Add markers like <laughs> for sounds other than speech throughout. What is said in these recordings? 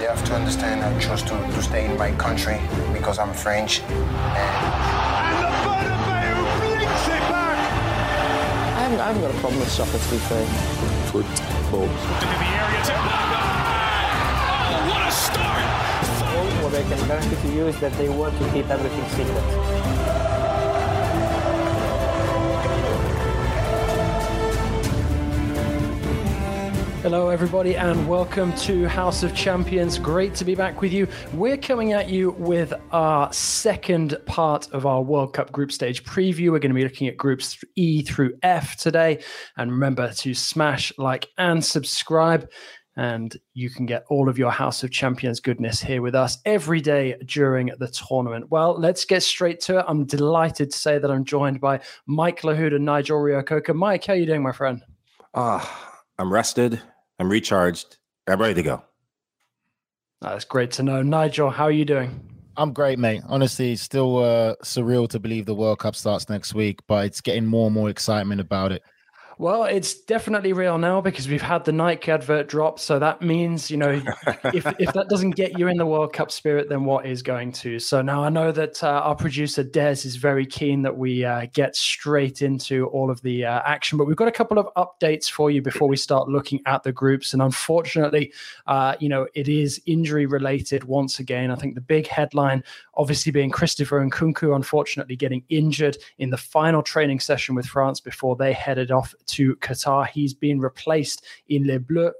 They have to understand I chose to, to stay in my country because I'm French. And And the Bernabeu blinks it back. I haven't, I haven't got a problem with soccer, to be fair. football. Into the area to Oh, what a start! What I can guarantee to you is that they want to keep everything secret. Hello, everybody, and welcome to House of Champions. Great to be back with you. We're coming at you with our second part of our World Cup group stage preview. We're going to be looking at groups E through F today. And remember to smash, like, and subscribe. And you can get all of your House of Champions goodness here with us every day during the tournament. Well, let's get straight to it. I'm delighted to say that I'm joined by Mike Lahoud and Nigel Reo-Coker. Mike, how are you doing, my friend? Ah, I'm rested. I'm recharged. I'm ready to go. That's great to know. Nigel, how are you doing? I'm great, mate. Honestly, still uh, surreal to believe the World Cup starts next week, but it's getting more and more excitement about it. Well, it's definitely real now because we've had the Nike advert drop. So that means, you know, if, <laughs> if that doesn't get you in the World Cup spirit, then what is going to? So now I know that uh, our producer Des is very keen that we uh, get straight into all of the uh, action. But we've got a couple of updates for you before we start looking at the groups. And unfortunately, uh, you know, it is injury related once again. I think the big headline, obviously, being Christopher Nkunku, unfortunately getting injured in the final training session with France before they headed off to Qatar. He's been replaced in Les Bleus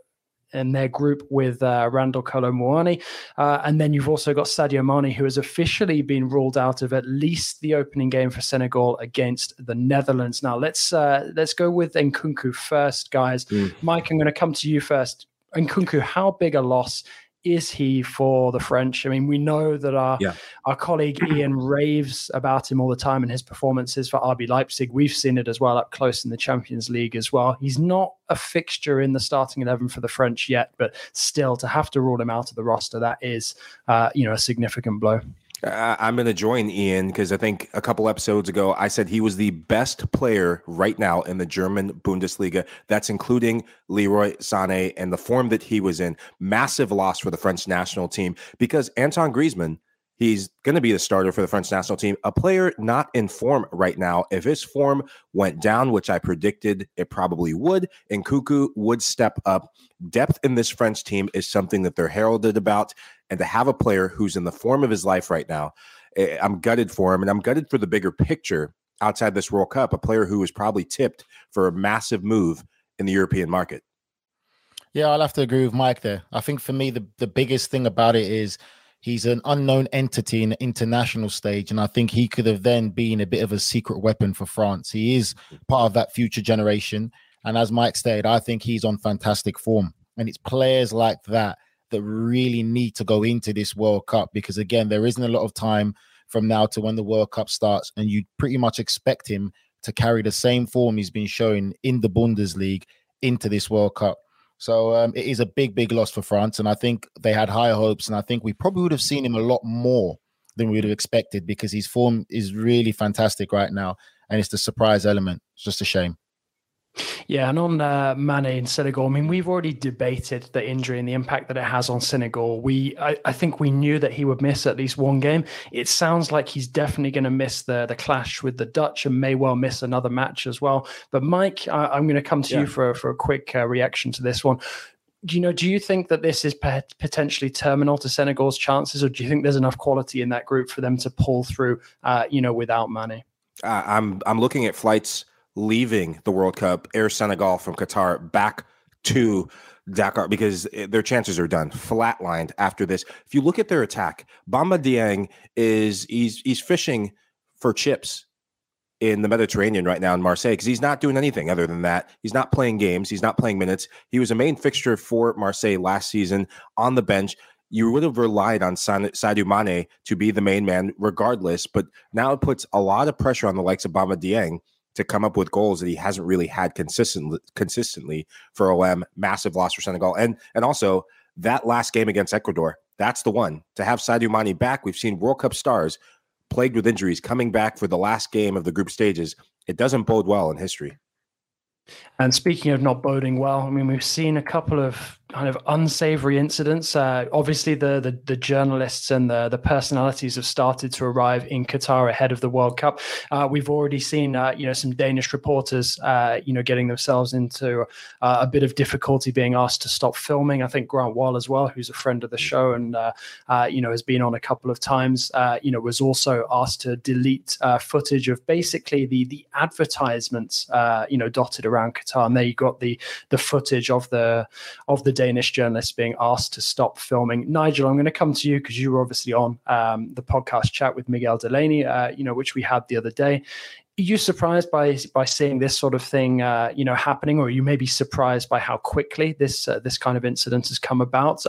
in their group with uh, Randal Kolo Muani. Uh, and then you've also got Sadio Mane, who has officially been ruled out of at least the opening game for Senegal against the Netherlands. Now let's uh, let's go with Nkunku first, guys. Mike, I'm going to come to you first. Nkunku, how big a loss is he for the French? I mean, we know that our Yeah. our colleague Ian raves about him all the time and his performances for RB Leipzig. We've seen it as well up close in the Champions League as well. He's not a fixture in the starting eleven for the French yet, but still to have to rule him out of the roster, that is, uh, you know, a significant blow. I'm going to join Ian because I think a couple episodes ago I said he was the best player right now in the German Bundesliga. That's including Leroy Sané and the form that he was in. Massive loss for the French national team because Antoine Griezmann, he's going to be the starter for the French national team. A player not in form right now. If his form went down, which I predicted it probably would, Nkunku would step up. Depth in this French team is something that they're heralded about. And to have a player who's in the form of his life right now, eh, I'm gutted for him. And I'm gutted for the bigger picture outside this World Cup, a player who was probably tipped for a massive move in the European market. Yeah, I'll have to agree with Mike there. I think for me, the, the biggest thing about it is he's an unknown entity in the international stage. And I think he could have then been a bit of a secret weapon for France. He is part of that future generation. And as Mike stated, I think he's on fantastic form. And it's players like that that really need to go into this World Cup because, again, there isn't a lot of time from now to when the World Cup starts. And you pretty much expect him to carry the same form he's been showing in the Bundesliga into this World Cup. So um, it is a big, big loss for France. And I think they had higher hopes. And I think we probably would have seen him a lot more than we would have expected because his form is really fantastic right now. And it's the surprise element. It's just a shame. Yeah, and on uh, Mane in Senegal, I mean, we've already debated the injury and the impact that it has on Senegal. We, I, I think, we knew that he would miss at least one game. It sounds like he's definitely going to miss the the clash with the Dutch and may well miss another match as well. But Mike, I, am going to come to yeah. you for for a quick uh, reaction to this one. Do you know? Do you think that this is potentially terminal to Senegal's chances, or do you think there's enough quality in that group for them to pull through? Uh, you know, without Mane. Uh, I'm I'm looking at flights leaving the World Cup, Air Senegal from Qatar back to Dakar because eh, their chances are done, flatlined after this. If you look at their attack, Bamba Dieng is he's he's fishing for chips in the Mediterranean right now in Marseille because he's not doing anything other than that. He's not playing games. He's not playing minutes. He was a main fixture for Marseille last season on the bench you would have relied on Sadio Mane to be the main man regardless, but now it puts a lot of pressure on the likes of Bamba Dieng to come up with goals that he hasn't really had consistently consistently for OM. Massive loss for Senegal, and and also that last game against Ecuador. That's the one to have Sadio Mane back. We've seen World Cup stars plagued with injuries coming back for the last game of the group stages. It doesn't bode well in history. And speaking of not boding well, I mean, we've seen a couple of kind of unsavory incidents. Uh, obviously, the, the, the journalists and the the personalities have started to arrive in Qatar ahead of the World Cup. Uh, we've already seen, uh, you know, some Danish reporters, uh, you know, getting themselves into uh, a bit of difficulty, being asked to stop filming. I think Grant Wahl as well, who's a friend of the show and uh, you know has been on a couple of times, you know, was also asked to delete footage of basically the the advertisements, you know, dotted around Qatar. And there you got the the footage of the of the Danish journalists being asked to stop filming. Nigel, I'm going to come to you because you were obviously on um, the podcast chat with Miguel Delaney, uh, you know, which we had the other day. Are you surprised by by seeing this sort of thing, uh, you know, happening, or you may be surprised by how quickly this uh, this kind of incident has come about?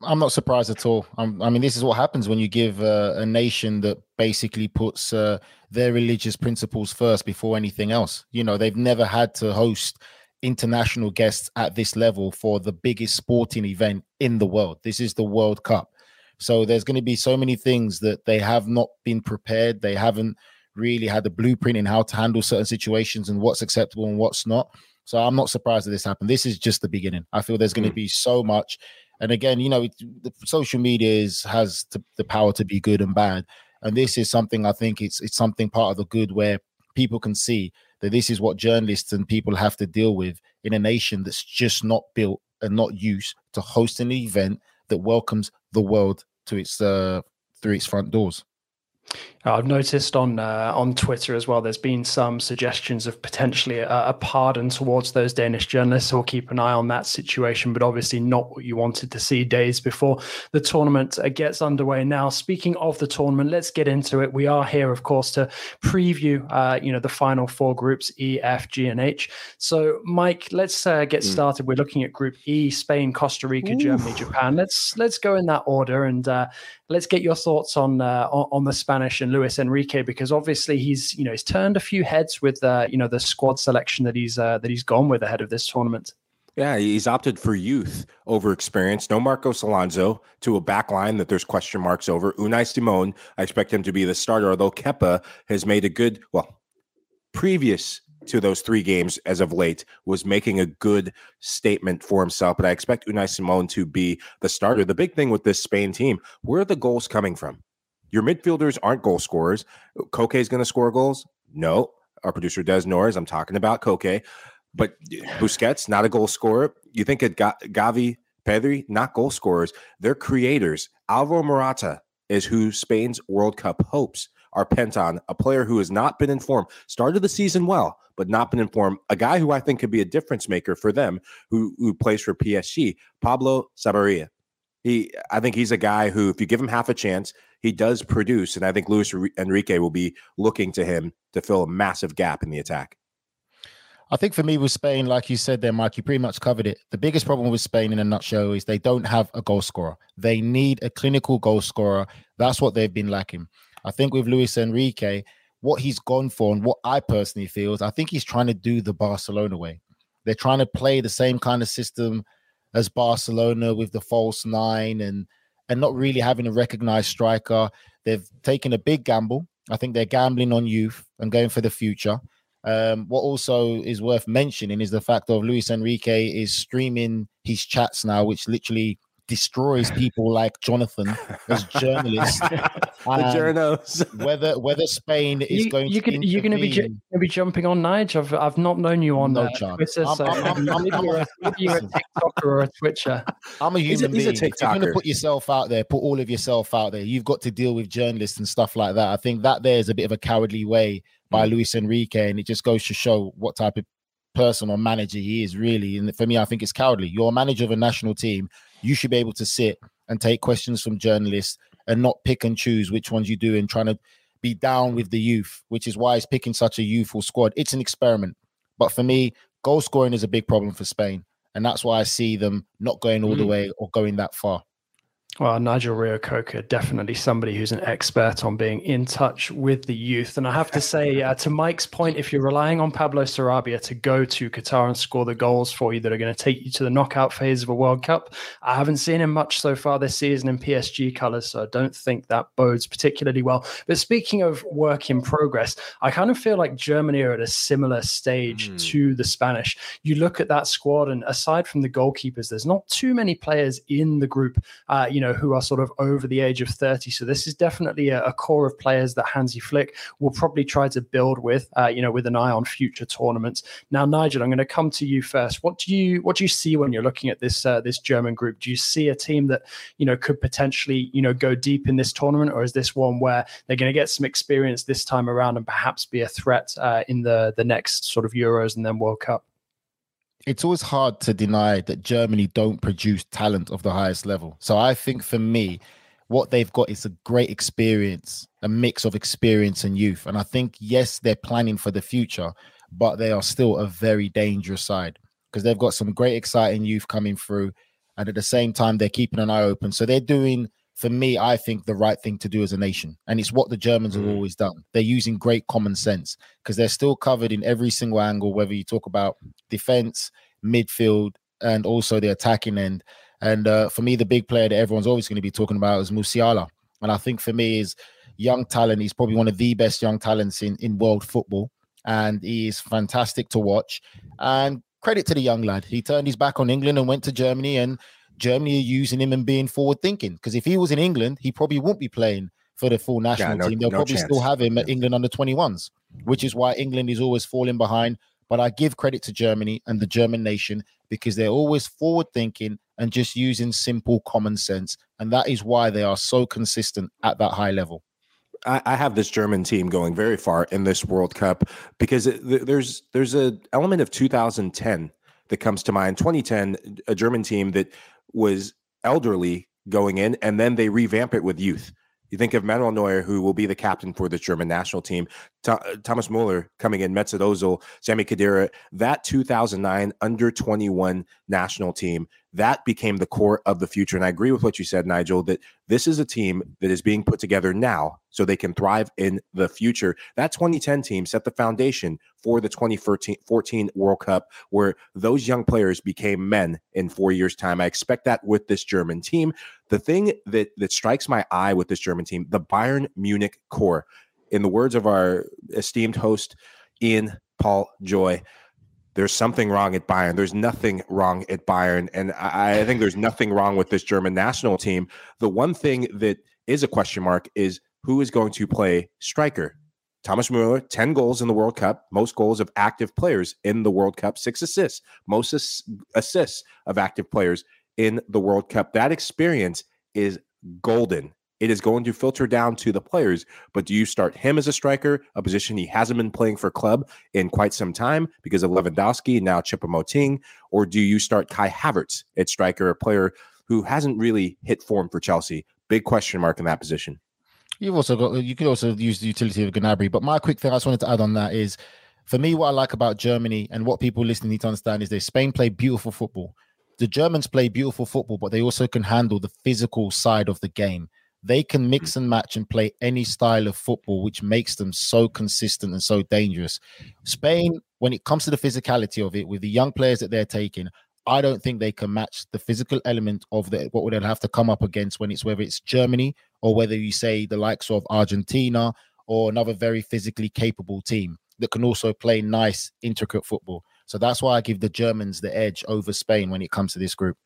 I'm not surprised at all. I'm, i mean, this is what happens when you give uh, a nation that basically puts uh, their religious principles first before anything else. You know, they've never had to host international guests at this level for the biggest sporting event in the world. This is the World Cup. So there's going to be so many things that they have not been prepared. They haven't really had the blueprint in how to handle certain situations and what's acceptable and what's not. So I'm not surprised that this happened. This is just the beginning. I feel there's going to hmm. be so much. And again, you know, it, the social media is has to, the power to be good and bad. And this is something I think it's it's something part of the good where people can see that this is what journalists and people have to deal with in a nation that's just not built and not used to host an event that welcomes the world to its uh, through its front doors. I've noticed on uh, on Twitter as well. There's been some suggestions of potentially a, a, pardon towards those Danish journalists. We'll keep an eye on that situation, but obviously not what you wanted to see days before the tournament uh, gets underway. Now, speaking of the tournament, let's get into it. We are here, of course, to preview, uh, you know, the final four groups E, F, G, and H. So, Mike, let's uh, get mm. started. We're looking at Group E: Spain, Costa Rica. Germany, Japan. Let's let's go in that order and uh, let's get your thoughts on uh, on, on the Spanish and Luis Enrique because obviously he's you know he's turned a few heads with uh, you know the squad selection that he's uh, that he's gone with ahead of this tournament. Yeah, he's opted for youth over experience. No Marcos Alonso to a back line that there's question marks over. Unai Simon, I expect him to be the starter, although Kepa has made a good, well, previous to those three games as of late was making a good statement for himself. But I expect Unai Simon to be the starter. The big thing with this Spain team, where are the goals coming from? Your midfielders aren't goal scorers. Koke is going to score goals? No. Our producer Des Norris, I'm talking about Koke. But <laughs> Busquets, not a goal scorer. You think of Gavi, Pedri, not goal scorers. They're creators. Alvaro Morata is who Spain's World Cup hopes are pent on. A player who has not been informed, started the season well, but not been informed. A guy who I think could be a difference maker for them, who who plays for PSG, Pablo Sarabia. He, I think he's a guy who, if you give him half a chance, he does produce, and I think Luis Enrique will be looking to him to fill a massive gap in the attack. I think for me with Spain, like you said there, Mike, you pretty much covered it. The biggest problem with Spain in a nutshell is they don't have a goal scorer. They need a clinical goal scorer. That's what they've been lacking. I think with Luis Enrique, what he's gone for and what I personally feel is I think he's trying to do the Barcelona way. They're trying to play the same kind of system as Barcelona with the false nine and and not really having a recognized striker. They've taken a big gamble. I think they're gambling on youth and going for the future. Um, what also is worth mentioning is the fact of Luis Enrique is streaming his chats now, which literally destroys people like Jonathan as <laughs> journalists. the journos. whether whether Spain is you, going you to could, you're going to be, ju- intervene- gonna be jumping on Nige. I've I've not known you on No uh, chance. Twitter, I'm- so I'm- I'm- I'm- I'm you're, a- a, maybe you're a TikToker or a Twitcher. I'm a He's a- human he's a being. If you're going to TikToker. put yourself out there, put all of yourself out there. You've got to deal with journalists and stuff like that. I think that there is a bit of a cowardly way by Luis Enrique, and it just goes to show what type of person or manager he is really. And for me, I think it's cowardly. You're a manager of a national team. You should be able to sit and take questions from journalists and not pick and choose which ones you do and trying to be down with the youth, which is why he's picking such a youthful squad. It's an experiment. But for me, goal scoring is a big problem for Spain. And that's why I see them not going all the Mm. way or going that far. Well, Nigel Reo-Coker, definitely somebody who's an expert on being in touch with the youth. And I have to say, uh, to Mike's point, if you're relying on Pablo Sarabia to go to Qatar and score the goals for you that are going to take you to the knockout phase of a World Cup, I haven't seen him much so far this season in PSG colours. So I don't think that bodes particularly well. But speaking of work in progress, I kind of feel like Germany are at a similar stage Hmm. to the Spanish. You look at that squad, and aside from the goalkeepers, there's not too many players in the group, uh, you know, who are sort of over the age of 30. So this is definitely a, a core of players that Hansi Flick will probably try to build with, uh, you know, with an eye on future tournaments. Now, Nigel, I'm going to come to you first. What do you what do you see when you're looking at this uh, this German group? Do you see a team that you know could potentially you know go deep in this tournament, or is this one where they're going to get some experience this time around and perhaps be a threat uh, in the the next sort of Euros and then World Cup? It's always hard to deny that Germany don't produce talent of the highest level. So I think for me, what they've got is a great experience, a mix of experience and youth. And I think, yes, they're planning for the future, but they are still a very dangerous side because they've got some great, exciting youth coming through. And at the same time, they're keeping an eye open. So they're doing, for me, I think the right thing to do as a nation. And it's what the Germans have Mm. always done. They're using great common sense because they're still covered in every single angle, whether you talk about defense, midfield, and also the attacking end. And uh, for me, the big player that everyone's always going to be talking about is Musiala. And I think for me, is young talent. He's probably one of the best young talents in, in world football. And he is fantastic to watch. And credit to the young lad. He turned his back on England and went to Germany. And Germany are using him and being forward thinking. Because if he was in England, he probably won't be playing for the full national no- team. They'll no probably still have him at England under 21s, which is why England is always falling behind. But I give credit to Germany and the German nation because they're always forward thinking and just using simple common sense. And that is why they are so consistent at that high level. I, I have this German team going very far in this World Cup because it, there's there's a element of 2010 that comes to mind. 2010, a German team that was elderly going in, and then they revamp it with youth. You think of Manuel Neuer, who will be the captain for the German national team. Tho- uh, Thomas Muller coming in, Mesut Ozil, Sami Khedira. That 2009 under 21 national team that became the core of the future. And I agree with what you said, Nigel, that this is a team that is being put together now so they can thrive in the future. That 2010 team set the foundation for the 2014 World Cup, where those young players became men in four years' time. I expect that with this German team. The thing that that strikes my eye with this German team, the Bayern Munich core, in the words of our esteemed host, Ian Paul Joy, there's something wrong at Bayern. There's nothing wrong at Bayern. And I, I think there's nothing wrong with this German national team. The one thing that is a question mark is who is going to play striker? Thomas Muller, 10 goals in the World Cup, most goals of active players in the World Cup, six assists, most ass- assists of active players in the World Cup. That experience is golden. It is going to filter down to the players, but do you start him as a striker, a position he hasn't been playing for club in quite some time because of Lewandowski, now Choupo-Moting, or do you start Kai Havertz at striker, a player who hasn't really hit form for Chelsea? Big question mark in that position. You've also got you could also use the utility of Gnabry. But my quick thing I just wanted to add on that is for me, what I like about Germany and what people listening need to understand is that Spain play beautiful football. The Germans play beautiful football, but they also can handle the physical side of the game. They can mix mm. and match and play any style of football, which makes them so consistent and so dangerous. Spain, when it comes to the physicality of it, with the young players that they're taking, I don't think they can match the physical element of the what would they have to come up against when it's whether it's Germany or whether you say the likes of Argentina or another very physically capable team. that can also play nice, intricate football. So that's why I give the Germans the edge over Spain when it comes to this group.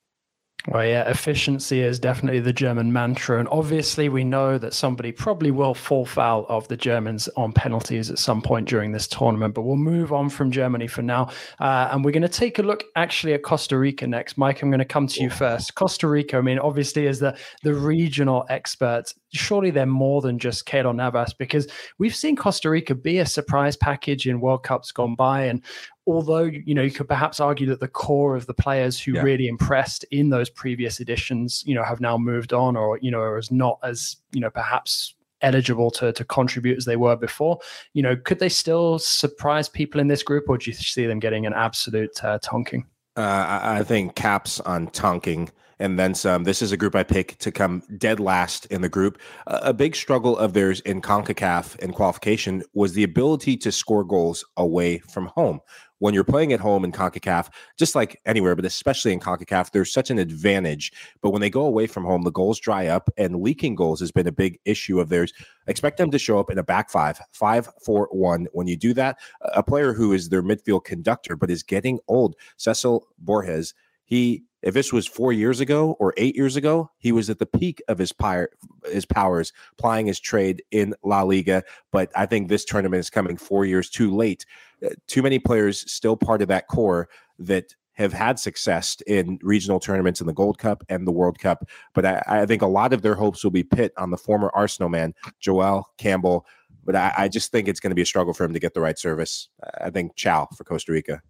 Well, yeah, efficiency is definitely the German mantra. And obviously, we know that somebody probably will fall foul of the Germans on penalties at some point during this tournament. But we'll move on from Germany for now. Uh, and we're going to take a look actually at Costa Rica next. Mike, I'm going to come to you first. Costa Rica, I mean, obviously, as the, the regional expert, surely they're more than just Keylor Navas because we've seen Costa Rica be a surprise package in World Cups gone by. And although you know you could perhaps argue that the core of the players who yeah. really impressed in those previous editions you know have now moved on or you know are as not as you know perhaps eligible to to contribute as they were before you know could they still surprise people in this group or do you see them getting an absolute uh, tonking uh, I think caps on tonking and then some. This is a group I pick to come dead last in the group. a big struggle of theirs in CONCACAF in qualification was the ability to score goals away from home when you're playing at home in CONCACAF, just like anywhere, but especially in CONCACAF, there's such an advantage. But when they go away from home, the goals dry up, and leaking goals has been a big issue of theirs. Expect them to show up in a back five, five, four, one. When you do that, a player who is their midfield conductor, but is getting old, Celso Borges, he if this was four years ago or eight years ago, he was at the peak of his, pyre, his powers, plying his trade in La Liga. But I think this tournament is coming four years too late. Uh, too many players still part of that core that have had success in regional tournaments in the Gold Cup and the World Cup. But I, I think a lot of their hopes will be pit on the former Arsenal man, Joel Campbell. But I, I just think it's going to be a struggle for him to get the right service. I think ciao for Costa Rica.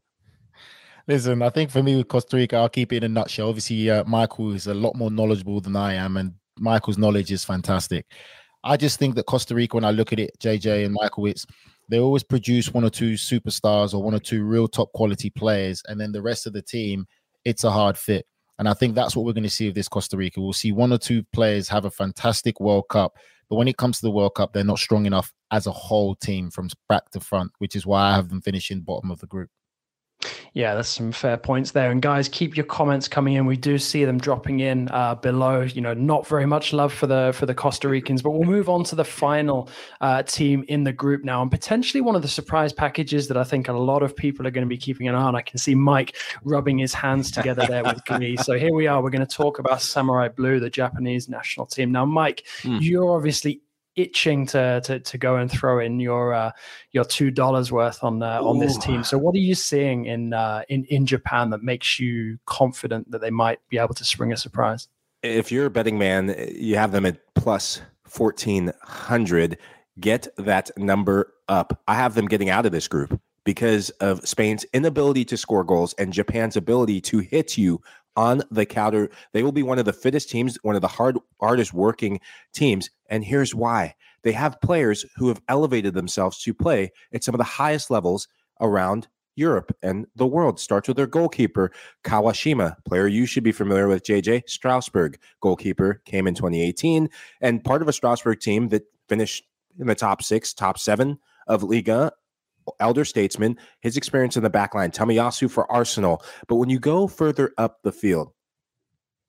Listen, I think for me with Costa Rica, I'll keep it in a nutshell. Obviously, uh, Michael is a lot more knowledgeable than I am, and Michael's knowledge is fantastic. I just think that Costa Rica, when I look at it, JJ and Michael, it's they always produce one or two superstars or one or two real top quality players, and then the rest of the team, it's a hard fit. And I think that's what we're going to see with this Costa Rica. We'll see one or two players have a fantastic World Cup, but when it comes to the World Cup, they're not strong enough as a whole team from back to front, which is why I have them finishing bottom of the group. Yeah, there's some fair points there. And guys, keep your comments coming in. We do see them dropping in uh, below. You know, not very much love for the for the Costa Ricans, but we'll move on to the final uh, team in the group now, and potentially one of the surprise packages that I think a lot of people are going to be keeping an eye on. I can see Mike rubbing his hands together there with <laughs> glee. So here we are. We're going to talk about Samurai Blue, the Japanese national team. Now, Mike, mm. you're obviously itching to to to go and throw in your uh, your two dollars worth on uh, on this team. So, what are you seeing in uh, in in Japan that makes you confident that they might be able to spring a surprise? If you're a betting man, you have them at plus fourteen hundred. Get that number up. I have them getting out of this group because of Spain's inability to score goals and Japan's ability to hit you on the counter. They will be one of the fittest teams, one of the hard hardest working teams. And here's why. They have players who have elevated themselves to play at some of the highest levels around Europe and the world. Starts with their goalkeeper, Kawashima, player you should be familiar with, JJ Strasbourg, goalkeeper, came in 2018, and part of a Strasbourg team that finished in the top six, top seven of Liga elder statesman, his experience in the backline, Tomiyasu for Arsenal. But when you go further up the field,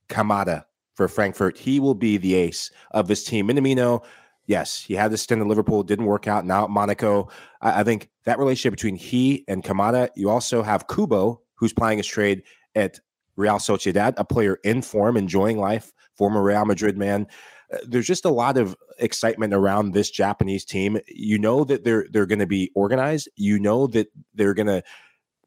Kamada for Frankfurt, he will be the ace of this team. Minamino, yes, he had this stint in Liverpool, didn't work out. Now at Monaco, I, I think that relationship between he and Kamada. You also have Kubo, who's playing his trade at Real Sociedad, a player in form, enjoying life, former Real Madrid man uh, there's just a lot of excitement around this Japanese team. You know that they're they're going to be organized. You know that they're going to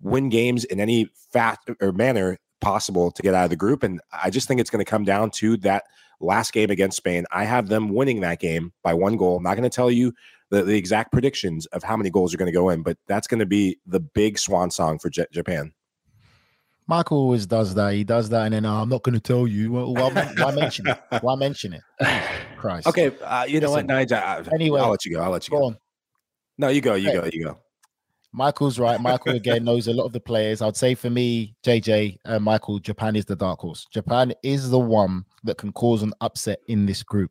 win games in any fat or manner possible to get out of the group. And I just think it's going to come down to that last game against Spain. I have them winning that game by one goal. I'm not going to tell you the, the exact predictions of how many goals are going to go in, but that's going to be the big swan song for J- Japan. Michael always does that. He does that, and then uh, I'm not going to tell you. Well, why, why mention it? <laughs> Why mention it? Christ. Okay, uh, you know Listen, what, Nigel? I, anyway, I'll let you go. I'll let you go. go. On. No, you go. You hey, go. You go. Michael's right. Michael again <laughs> knows a lot of the players. I'd say for me, JJ, uh, Michael, Japan is the dark horse. Japan is the one that can cause an upset in this group.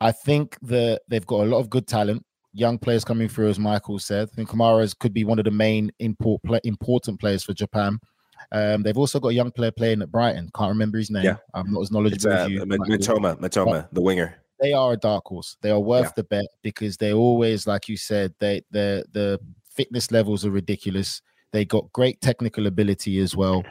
I think that they've got a lot of good talent, young players coming through, as Michael said. I think Kamara's could be one of the main import, play, important players for Japan. Um, they've also got a young player playing at Brighton. Can't remember his name. Yeah. I'm not as knowledgeable uh, as you. Mitoma, Mitoma, the winger. They are a dark horse. They are worth yeah. the bet because they always, like you said, they the the fitness levels are ridiculous. They got great technical ability as well.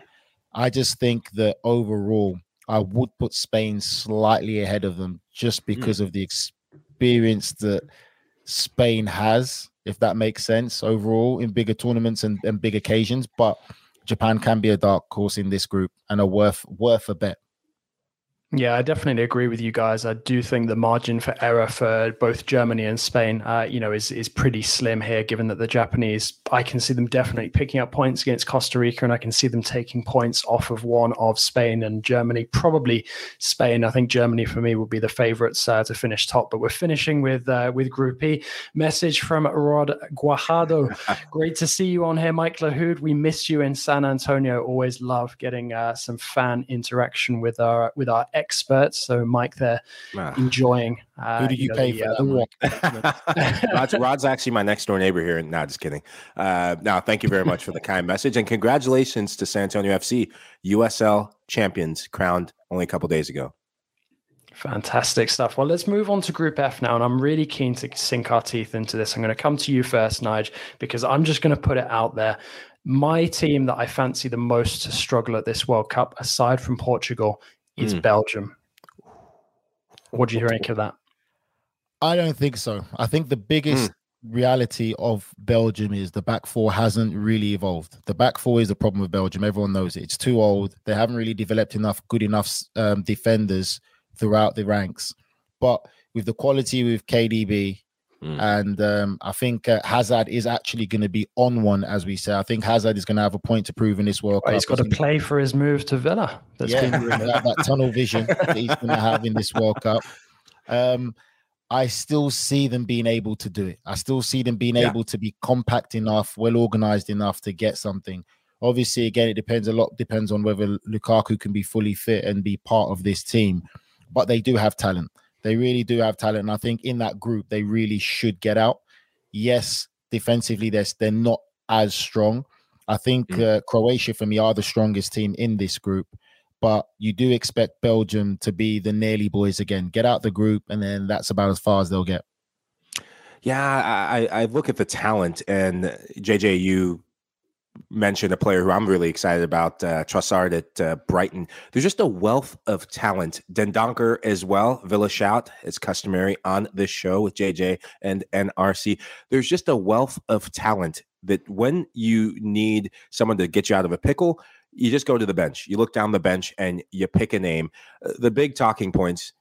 I just think that overall, I would put Spain slightly ahead of them just Hmm. because of the experience that Spain has, if that makes sense overall in bigger tournaments and, and big occasions. But Japan can be a dark horse in this group and are worth worth a bet. Yeah, I definitely agree with you guys. I do think the margin for error for both Germany and Spain, uh, you know, is is pretty slim here. Given that the Japanese, I can see them definitely picking up points against Costa Rica, and I can see them taking points off of one of Spain and Germany. Probably Spain. I think Germany for me would be the favourites uh, to finish top. But we're finishing with uh, with Group E. Message from Rod Guajardo. <laughs> Great to see you on here, Mike Lahoud. We miss you in San Antonio. Always love getting uh, some fan interaction with our with our experts. So Mike, there Ah. enjoying. Uh, Who do you know, pay the, for uh, the Mike? <laughs> Rod's, Rod's actually my next door neighbor here. No, just kidding. Uh, now, thank you very much for the kind message and congratulations to San Antonio FC, USL champions crowned only a couple days ago. Fantastic stuff. Well, let's move on to Group F now. And I'm really keen to sink our teeth into this. I'm going to come to you first, Nige, because I'm just going to put it out there. My team that I fancy the most to struggle at this World Cup, aside from Portugal, is Mm. Belgium. What do you think of that? I don't think so. I think the biggest reality of Belgium is the back four hasn't really evolved. The back four is the problem with Belgium. Everyone knows it. It's too old. They haven't really developed enough good enough um, defenders throughout the ranks. But with the quality with KDB, Mm. and um, I think uh, Hazard is actually going to be on one, as we say. I think Hazard is going to have a point to prove in this World Well, Cup. he's got to He's gonna- play for his move to Villa. That's yeah, been <laughs> that, that tunnel vision that he's going to have in this World Cup. Um, I still see them being able to do it. I still see them being Yeah. able to be compact enough, well organized enough to get something. Obviously, again, it depends a lot. Depends on whether Lukaku can be fully fit and be part of this team. But they do have talent. They really do have talent. And I think in that group, they really should get out. Yes, defensively, they're, they're not as strong. I think uh, Croatia, for me, are the strongest team in this group. But you do expect Belgium to be the nearly boys again. Get out the group, and then that's about as far as they'll get. Yeah, I, I I look at the talent, and JJ, you mentioned a player who I'm really excited about, uh, Trossard at uh, Brighton. There's just a wealth of talent. Dendoncker as well. Villa shout is customary on this show with JJ and NRC. There's just a wealth of talent that when you need someone to get you out of a pickle, you just go to the bench. You look down the bench and you pick a name. Uh, the big talking points.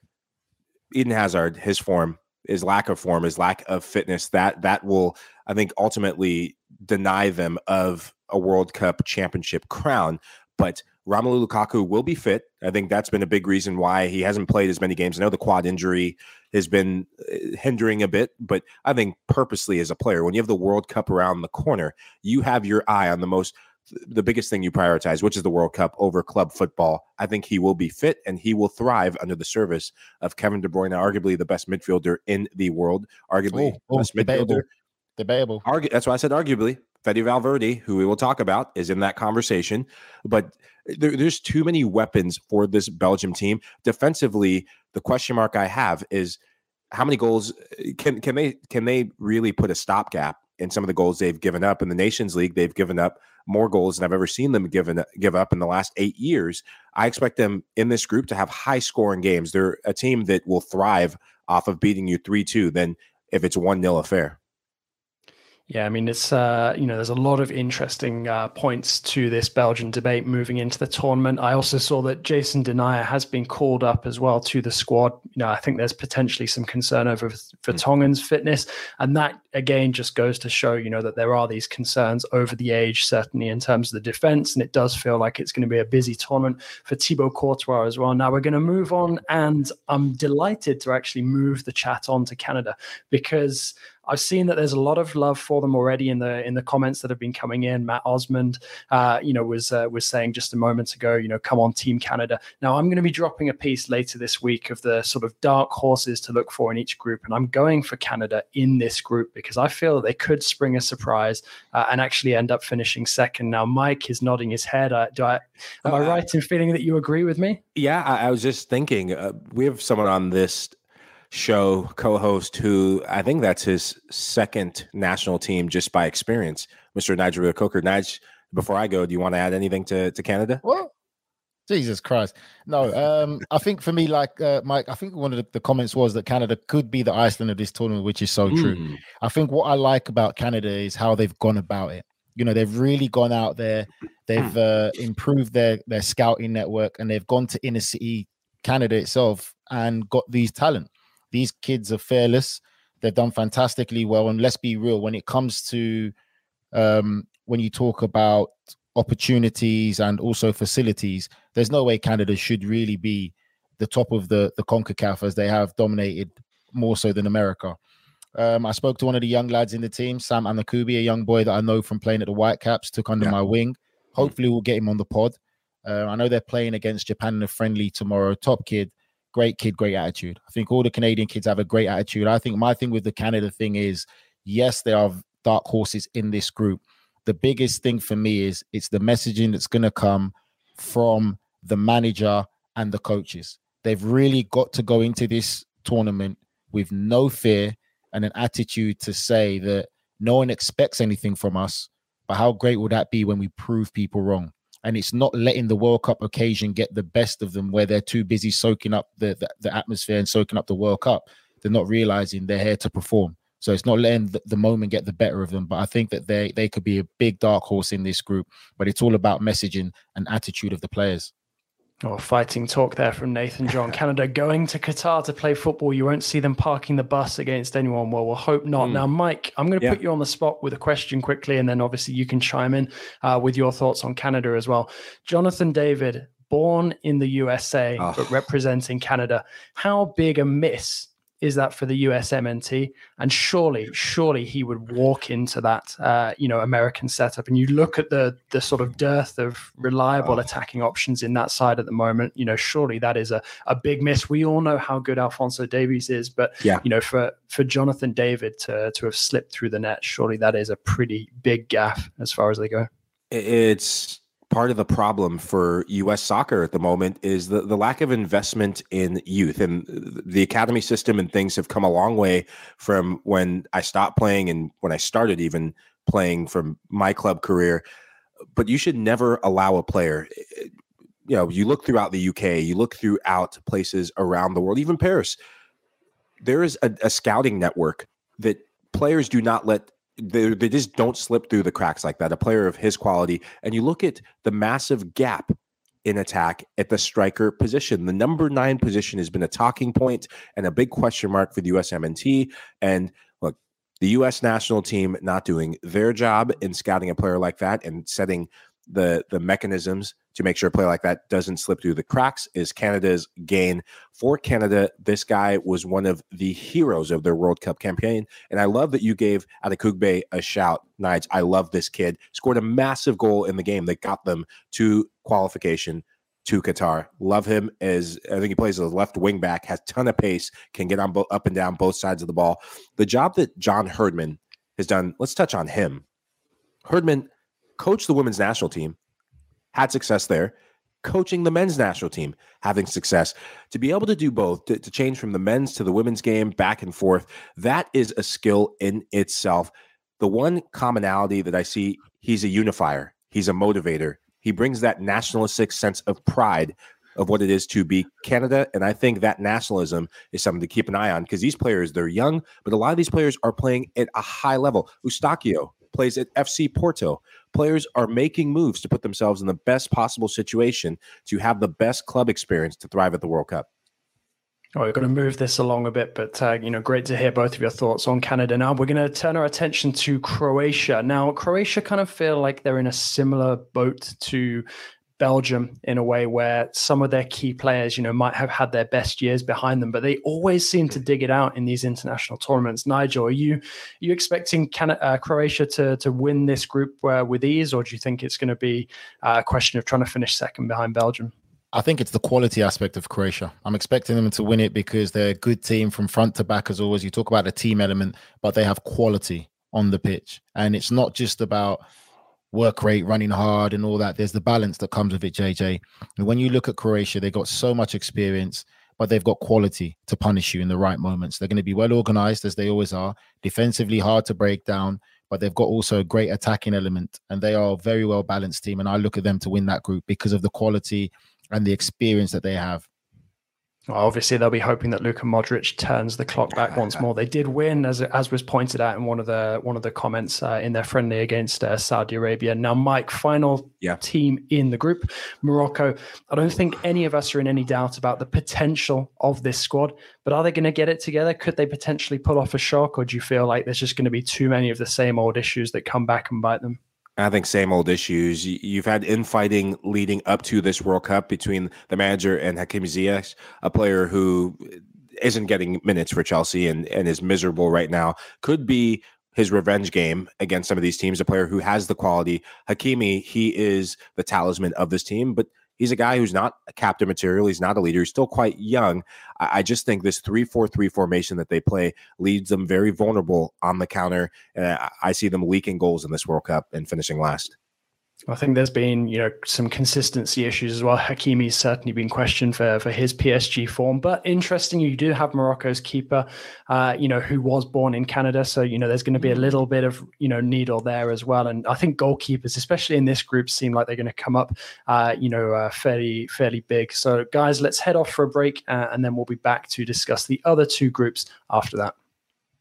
Eden Hazard, his form, his lack of form, his lack of fitness, that that will, I think, ultimately deny them of a World Cup championship crown. But Romelu Lukaku will be fit. I think that's been a big reason why he hasn't played as many games. I know the quad injury has been uh, hindering a bit, but I think purposely as a player, when you have the World Cup around the corner, you have your eye on the most the biggest thing you prioritize, which is the World Cup over club football. I think he will be fit and he will thrive under the service of Kevin De Bruyne, arguably the best midfielder in the world, arguably Oh, oh, best debatable. midfielder. Debatable. Argu- that's why I said arguably. Fede Valverde, who we will talk about, is in that conversation. But there, there's too many weapons for this Belgium team. Defensively, the question mark I have is how many goals eh, can can they can they really put a stopgap in some of the goals they've given up in the Nations League? They've given up more goals than I've ever seen them given give up in the last eight years. I expect them in this group to have high scoring games. They're a team that will thrive off of beating you three two. than if it's one 0 affair. Yeah, I mean, it's, uh, you know, there's a lot of interesting uh, points to this Belgian debate moving into the tournament. I also saw that Jason Denayer has been called up as well to the squad. You know, I think there's potentially some concern over Vertonghen's fitness. And that, again, just goes to show, you know, that there are these concerns over the age, certainly in terms of the defense. And it does feel like it's going to be a busy tournament for Thibaut Courtois as well. Now we're going to move on. And I'm delighted to actually move the chat on to Canada because I've seen that there's a lot of love for them already in the in the comments that have been coming in. Matt Osmond, uh, you know, was uh, was saying just a moment ago, you know, come on, Team Canada. Now I'm going to be dropping a piece later this week of the sort of dark horses to look for in each group, and I'm going for Canada in this group because I feel that they could spring a surprise uh, and actually end up finishing second. Now Mike is nodding his head. Uh, do I? Am I Uh, right in feeling that you agree with me? Yeah, I, I was just thinking uh, we have someone on this show co-host who I think that's his second national team just by experience, Mr. Nigel Coker. Nige, before I go, do you want to add anything to, to Canada? What? Jesus Christ. No, um, I think for me, like uh, Mike, I think one of the, the, comments was that Canada could be the Iceland of this tournament, which is so mm. true. Hmm. I think what I like about Canada is how they've gone about it. You know, they've really gone out there, they've hmm. uh, improved their their scouting network, and they've gone to inner city Canada itself and got these talent. These kids are fearless. They've done fantastically well. And let's be real, when it comes to um, when you talk about opportunities and also facilities, there's no way Canada should really be the top of the the CONCACAF as they have dominated more so than America. Um, I spoke to one of the young lads in the team, Sam Adekugbe, a young boy that I know from playing at the Whitecaps, took under yeah. my wing. Hopefully, we'll get him on the pod. Uh, I know they're playing against Japan in a friendly tomorrow. Top kid, great kid, great attitude. I think all the Canadian kids have a great attitude. I think my thing with the Canada thing is, yes, there are dark horses in this group. The biggest thing for me is it's the messaging that's going to come from the manager and the coaches. They've really got to go into this tournament with no fear and an attitude to say that no one expects anything from us. But how great would that be when we prove people wrong? And it's not letting the World Cup occasion get the best of them where they're too busy soaking up the, the, the atmosphere and soaking up the World Cup. They're not realizing they're here to perform. So it's not letting the, the, moment get the better of them. But I think that they they could be a big dark horse in this group. But it's all about messaging and attitude of the players. Oh, fighting talk there from Nathan John. Canada <laughs> going to Qatar to play football. You won't see them parking the bus against anyone. Well, we'll hope not. Mm. Now, Mike, I'm going to yeah. put you on the spot with a question quickly, and then obviously you can chime in uh, with your thoughts on Canada as well. Jonathan David, born in the USA oh. but representing Canada, how big a miss is that for the USMNT? And surely, surely he would walk into that, uh, you know, American setup. And you look at the the sort of dearth of reliable oh. attacking options in that side at the moment. You know, surely that is a, a big miss. We all know how good Alfonso Davies is, but yeah. you know, for for Jonathan David to to have slipped through the net, surely that is a pretty big gaff as far as they go. It's part of the problem for US soccer at the moment is the, the lack of investment in youth. And the academy system and things have come a long way from when I stopped playing and when I started even playing from my club career. But you should never allow a player eh, you know you look throughout the UK you look throughout places around the world even Paris there is a, a scouting network that players do not let they, they just don't slip through the cracks like that. A player of his quality, and you look at the massive gap in attack at the striker position. The number nine position has been a talking point and a big question mark for the USMNT. And look, the U.S. national team not doing their job in scouting a player like that and setting the the mechanisms to make sure a player like that doesn't slip through the cracks is Canada's gain. For Canada, this guy was one of the heroes of their World Cup campaign. And I love that you gave Adekugbe a shout, Nige. I love this kid. Scored a massive goal in the game that got them to qualification to Qatar. Love him as I think he plays as a left wing back, has ton of pace, can get on bo- up and down both sides of the ball. The job that John Herdman has done, let's touch on him. Herdman coached the women's national team, had success there. Coaching the men's national team, having success. To be able to do both, to, to change from the men's to the women's game back and forth, that is a skill in itself. The one commonality that I see, he's a unifier, he's a motivator. He brings that nationalistic sense of pride of what it is to be Canada. And I think that nationalism is something to keep an eye on because these players, they're young, but a lot of these players are playing at a high level. Eustáquio plays at FC Porto. Players are making moves to put themselves in the best possible situation to have the best club experience to thrive at the World Cup. Oh, we're going to move this along a bit, but uh, you know, great to hear both of your thoughts on Canada. Now we're going to turn our attention to Croatia. Now, Croatia kind of feel like they're in a similar boat to Belgium in a way where some of their key players, you know, might have had their best years behind them, but they always seem to dig it out in these international tournaments. Nigel, are you are you expecting uh, Croatia to to win this group uh, with ease, or do you think it's going to be uh, a question of trying to finish second behind Belgium? I think it's the quality aspect of Croatia. I'm expecting them to win it because they're a good team from front to back, as always. You talk about the team element, but they have quality on the pitch, and it's not just about work rate, running hard, and all that. There's the balance that comes with it, JJ. And when you look at Croatia, they've got so much experience. but they've got quality to punish you in the right moments. They're going to be well organized as they always are, defensively hard to break down, but they've got also a great attacking element and they are a very well balanced team. And I look at them to win that group because of the quality and the experience that they have. Well, obviously, they'll be hoping that Luka Modric turns the clock back once more. They did win, as as was pointed out in one of the one of the comments uh, in their friendly against uh, Saudi Arabia. Now, Mike, final yeah. team in the group, Morocco. I don't think any of us are in any doubt about the potential of this squad, but are they going to get it together? Could they potentially pull off a shock, or do you feel like there's just going to be too many of the same old issues that come back and bite them? I think same old issues. You've had infighting leading up to this World Cup between the manager and Hakim Ziyech, a player who uh, isn't getting minutes for Chelsea and, and is miserable right now. Could be his revenge game against some of these teams. A player who has the quality. Hakimi, he is the talisman of this team, but he's a guy who's not a captain material. He's not a leader. He's still quite young. I, I just think this 3 4 3 formation that they play leads them very vulnerable on the counter. Uh, I see them leaking goals in this World Cup and finishing last. I think there's been, you know, some consistency issues as well. Hakimi's certainly been questioned for for his PSG form, but interesting, you do have Morocco's keeper, uh, you know, who was born in Canada, so you know there's going to be a little bit of you know needle there as well. And I think goalkeepers, especially in this group, seem like they're going to come up, uh, you know, uh, fairly fairly big. So guys, let's head off for a break, uh, and then we'll be back to discuss the other two groups after that.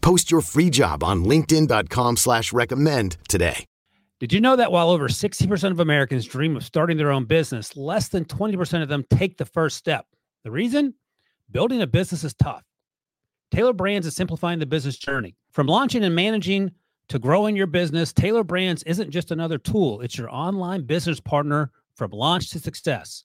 Post your free job on LinkedIn.com slash recommend today. Did you know that while over 60% of Americans dream of starting their own business, less than 20% of them take the first step? The reason? Building a business is tough. Tailor Brands is simplifying the business journey. From launching and managing to growing your business, Tailor Brands isn't just another tool, it's your online business partner from launch to success.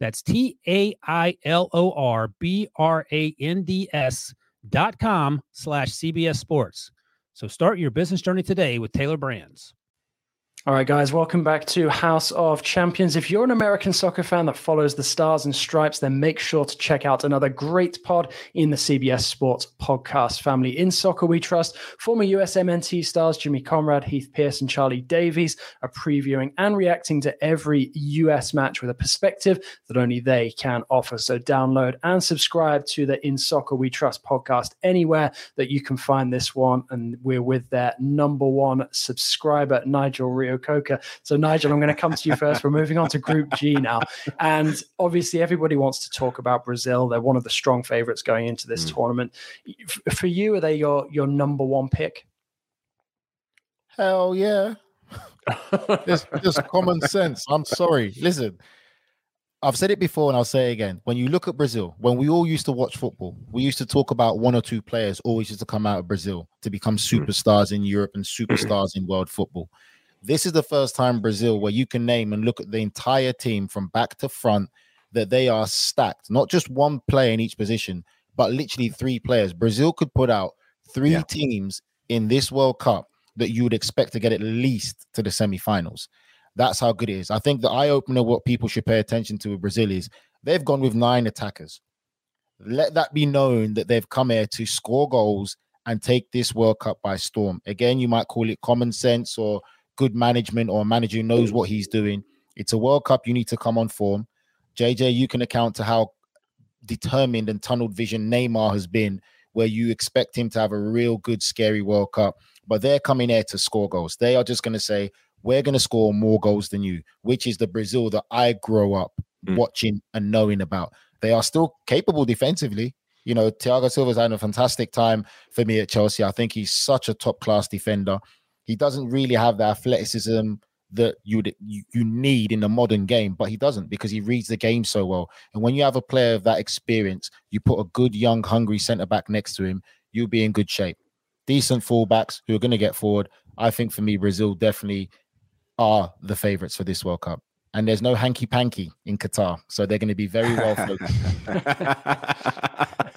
That's T A I L O R B R A N D S dot com slash CBS Sports. So start your business journey today with Tailor Brands. All right, guys, welcome back to House of Champions. If you're an American soccer fan that follows the Stars and Stripes, then make sure to check out another great pod in the CBS Sports podcast family. In Soccer We Trust, former USMNT stars Jimmy Conrad, Heath Pearce, and Charlie Davies are previewing and reacting to every US match with a perspective that only they can offer. So download and subscribe to the In Soccer We Trust podcast anywhere that you can find this one. And we're with their number one subscriber, Nigel Reo Coker. So, Nigel, I'm going to come to you first. We're moving on to Group G now. And obviously, everybody wants to talk about Brazil. They're one of the strong favorites going into this mm. tournament. For you, are they your, your number one pick? Hell yeah. <laughs> it's just common sense. I'm sorry. Listen, I've said it before and I'll say it again. When you look at Brazil, when we all used to watch football, we used to talk about one or two players always used to come out of Brazil to become mm. superstars in Europe and superstars in world football. This is the first time Brazil where you can name and look at the entire team from back to front that they are stacked, not just one player in each position, but literally three players. Brazil could put out three yeah. teams in this World Cup that you would expect to get at least to the semi-finals. That's how good it is. I think the eye opener, what people should pay attention to with Brazil is they've gone with nine attackers. Let that be known that they've come here to score goals and take this World Cup by storm. Again, you might call it common sense or good management or a manager who knows what he's doing. It's a World Cup. You need to come on form. JJ, you can account to how determined and tunneled vision Neymar has been, where you expect him to have a real good, scary World Cup. But they're coming here to score goals. They are just going to say, we're going to score more goals than you, which is the Brazil that I grow up mm. watching and knowing about. They are still capable defensively. You know, Thiago Silva's had a fantastic time for me at Chelsea. I think he's such a top class defender. He doesn't really have the athleticism that you'd you, you need in the modern game, but he doesn't because he reads the game so well. And when you have a player of that experience, you put a good, young, hungry centre back next to him, you'll be in good shape. Decent fullbacks who are going to get forward. I think for me, Brazil definitely are the favourites for this World Cup. And there's no hanky panky in Qatar, so they're going to be very well <laughs> focused. <laughs>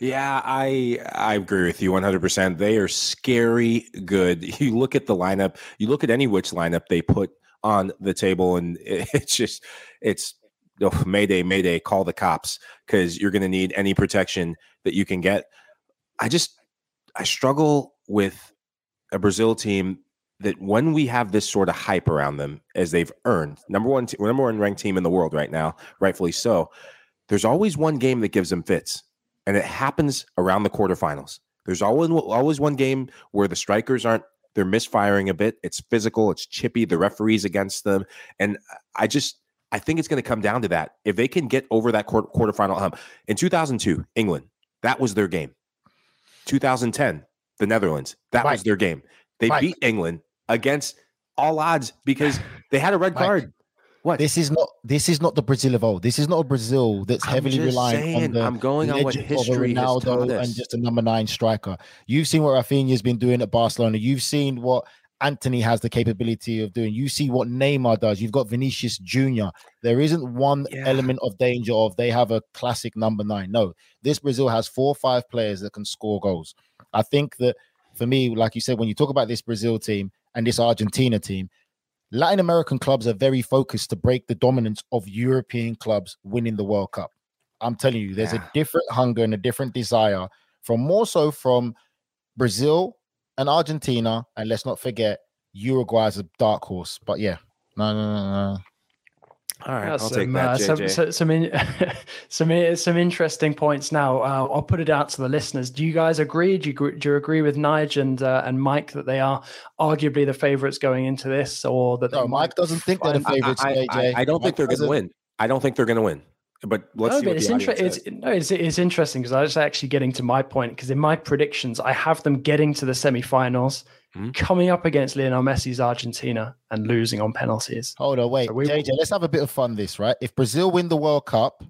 yeah, I I agree with you 100%. They are scary good. <laughs> You look at the lineup, you look at any which lineup they put on the table, and <laughs> it's just it's oh, Mayday, Mayday, call the cops because you're going to need any protection that you can get. I just I struggle with a Brazil team that when we have this sort of hype around them as they've earned number one, number one ranked team in the world right now, rightfully so. There's always one game that gives them fits, and it happens around the quarterfinals. There's always always one game where the strikers aren't they're misfiring a bit. It's physical, it's chippy. The referees against them, and I just I think it's going to come down to that. If they can get over that quarter, quarterfinal hump in 2002, England, that was their game. 2010, the Netherlands, that Mike. was their game. They Mike. beat England against all odds because <sighs> they had a red Mike, card. What? This is not this is not the Brazil of old. This is not a Brazil that's I'm heavily reliant saying, on the I'm going on what history of Ronaldo and just a number nine striker. You've seen what Rafinha's been doing at Barcelona. You've seen what Antony has the capability of doing. You see what Neymar does. You've got Vinicius Junior. There isn't one yeah. element of danger of they have a classic number nine. No, this Brazil has four or five players that can score goals. I think that for me, like you said, when you talk about this Brazil team, and this Argentina team, Latin American clubs are very focused to break the dominance of European clubs winning the World Cup. I'm telling you, there's yeah. a different hunger and a different desire from more so from Brazil and Argentina, and let's not forget Uruguay is a dark horse. But yeah, no, no, no, no. All right, I'll some, take that. Uh, some, some, some, in, <laughs> some, some interesting points. Now, uh, I'll put it out to the listeners. Do you guys agree? Do you, do you agree with Nige and uh, and Mike that they are arguably the favourites going into this, or that? No, Mike doesn't think they're the favourites. I, I, I, don't Mike think they're going to win. I don't think they're going to win. But let's no, but it's, inter- it's, no, it's, it's interesting because I was actually getting to my point because in my predictions I have them getting to the semi-finals mm-hmm. coming up against Lionel Messi's Argentina and losing on penalties. Hold on, wait, so we, JJ, let's have a bit of fun. This right? If Brazil win the World Cup,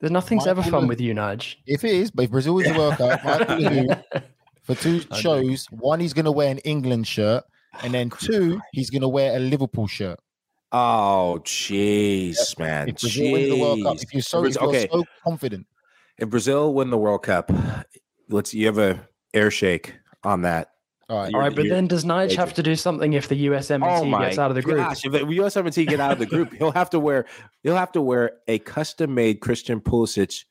there's nothing's ever fun with you, Nudge. If it is, but if Brazil wins the World Cup, <laughs> <laughs> for two shows, one he's going to wear an England shirt, and then two he's going to wear a Liverpool shirt. Oh, jeez, man. If Brazil jeez. win the World Cup, if you're so, if you're okay. so confident. If Brazil win the World Cup, let's you have a air shake on that. All right, all right, but then does Nige have to do something if the USMNT oh gets out of the group? Gosh, if the USMNT get out of the group, he'll have to wear he'll have to wear a custom made Christian Pulisic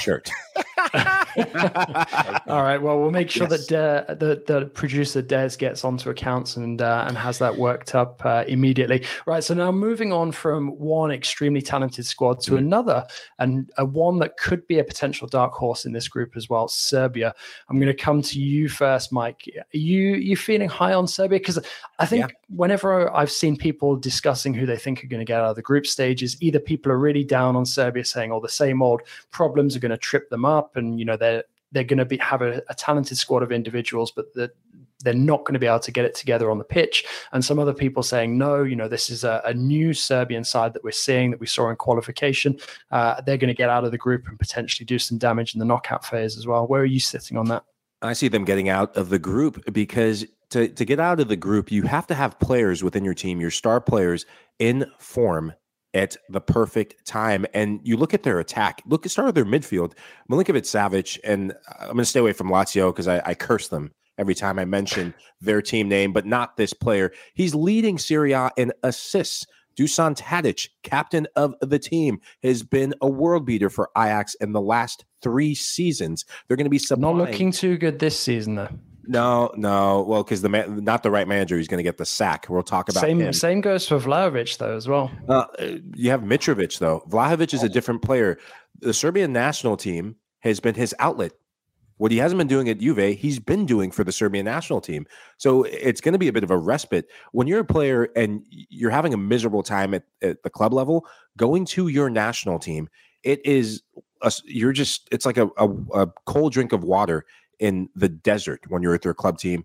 shirt. <laughs> <laughs> <laughs> All right. Well, we'll make sure yes. that the the producer Des gets onto accounts and uh, and has that worked up uh, immediately. Right. So now moving on from one extremely talented squad to mm-hmm. another, and a one that could be a potential dark horse in this group as well, Serbia. I'm going to come to you first, Mike. Are you you feeling high on Serbia? Because I think yeah. whenever I've seen people discussing who they think are going to get out of the group stages, either people are really down on Serbia, saying, "Oh, the same old problems are going to trip them up," and you know they're they're going to be have a, a, talented squad of individuals, but that they're not going to be able to get it together on the pitch. And some other people saying, no, you know, this is a, a new Serbian side that we're seeing that we saw in qualification. Uh, they're going to get out of the group and potentially do some damage in the knockout phase as well. Where are you sitting on that? I see them getting out of the group because to, to get out of the group, you have to have players within your team, your star players in form at the perfect time. And you look at their attack, look at start with their midfield. Milinkovic Savic, and uh, I'm going to stay away from Lazio because I, I curse them every time I mention their team name, but not this player. He's leading Serie A in assists. Dusan Tadic, captain of the team, has been a world beater for Ajax in the last three seasons. They're going to be supplying. not looking too good this season, though. No, no. Well, because the man, not the right manager, he's going to get the sack. We'll talk about same. Him. Same goes for Vlahovic though as well. Uh, you have Mitrovic though. Vlahovic is a different player. The Serbian national team has been his outlet. What he hasn't been doing at Juve, he's been doing for the Serbian national team. So it's going to be a bit of a respite when you're a player and you're having a miserable time at, at the club level. Going to your national team, it is a, you're just it's like a, a, a cold drink of water in the desert when you're with your club team.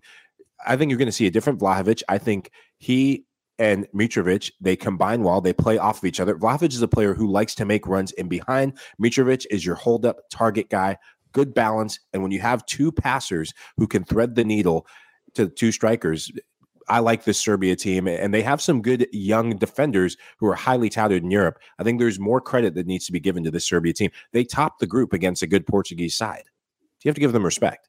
I think you're going to see a different Vlahovic. I think he and Mitrovic, they combine well. They play off of each other. Vlahovic is a player who likes to make runs in behind. Mitrovic is your hold up target guy, good balance. And when you have two passers who can thread the needle to two strikers, I like this Serbia team, and they have some good young defenders who are highly touted in Europe. I think there's more credit that needs to be given to this Serbia team. They topped the group against a good Portuguese side. You have to give them respect.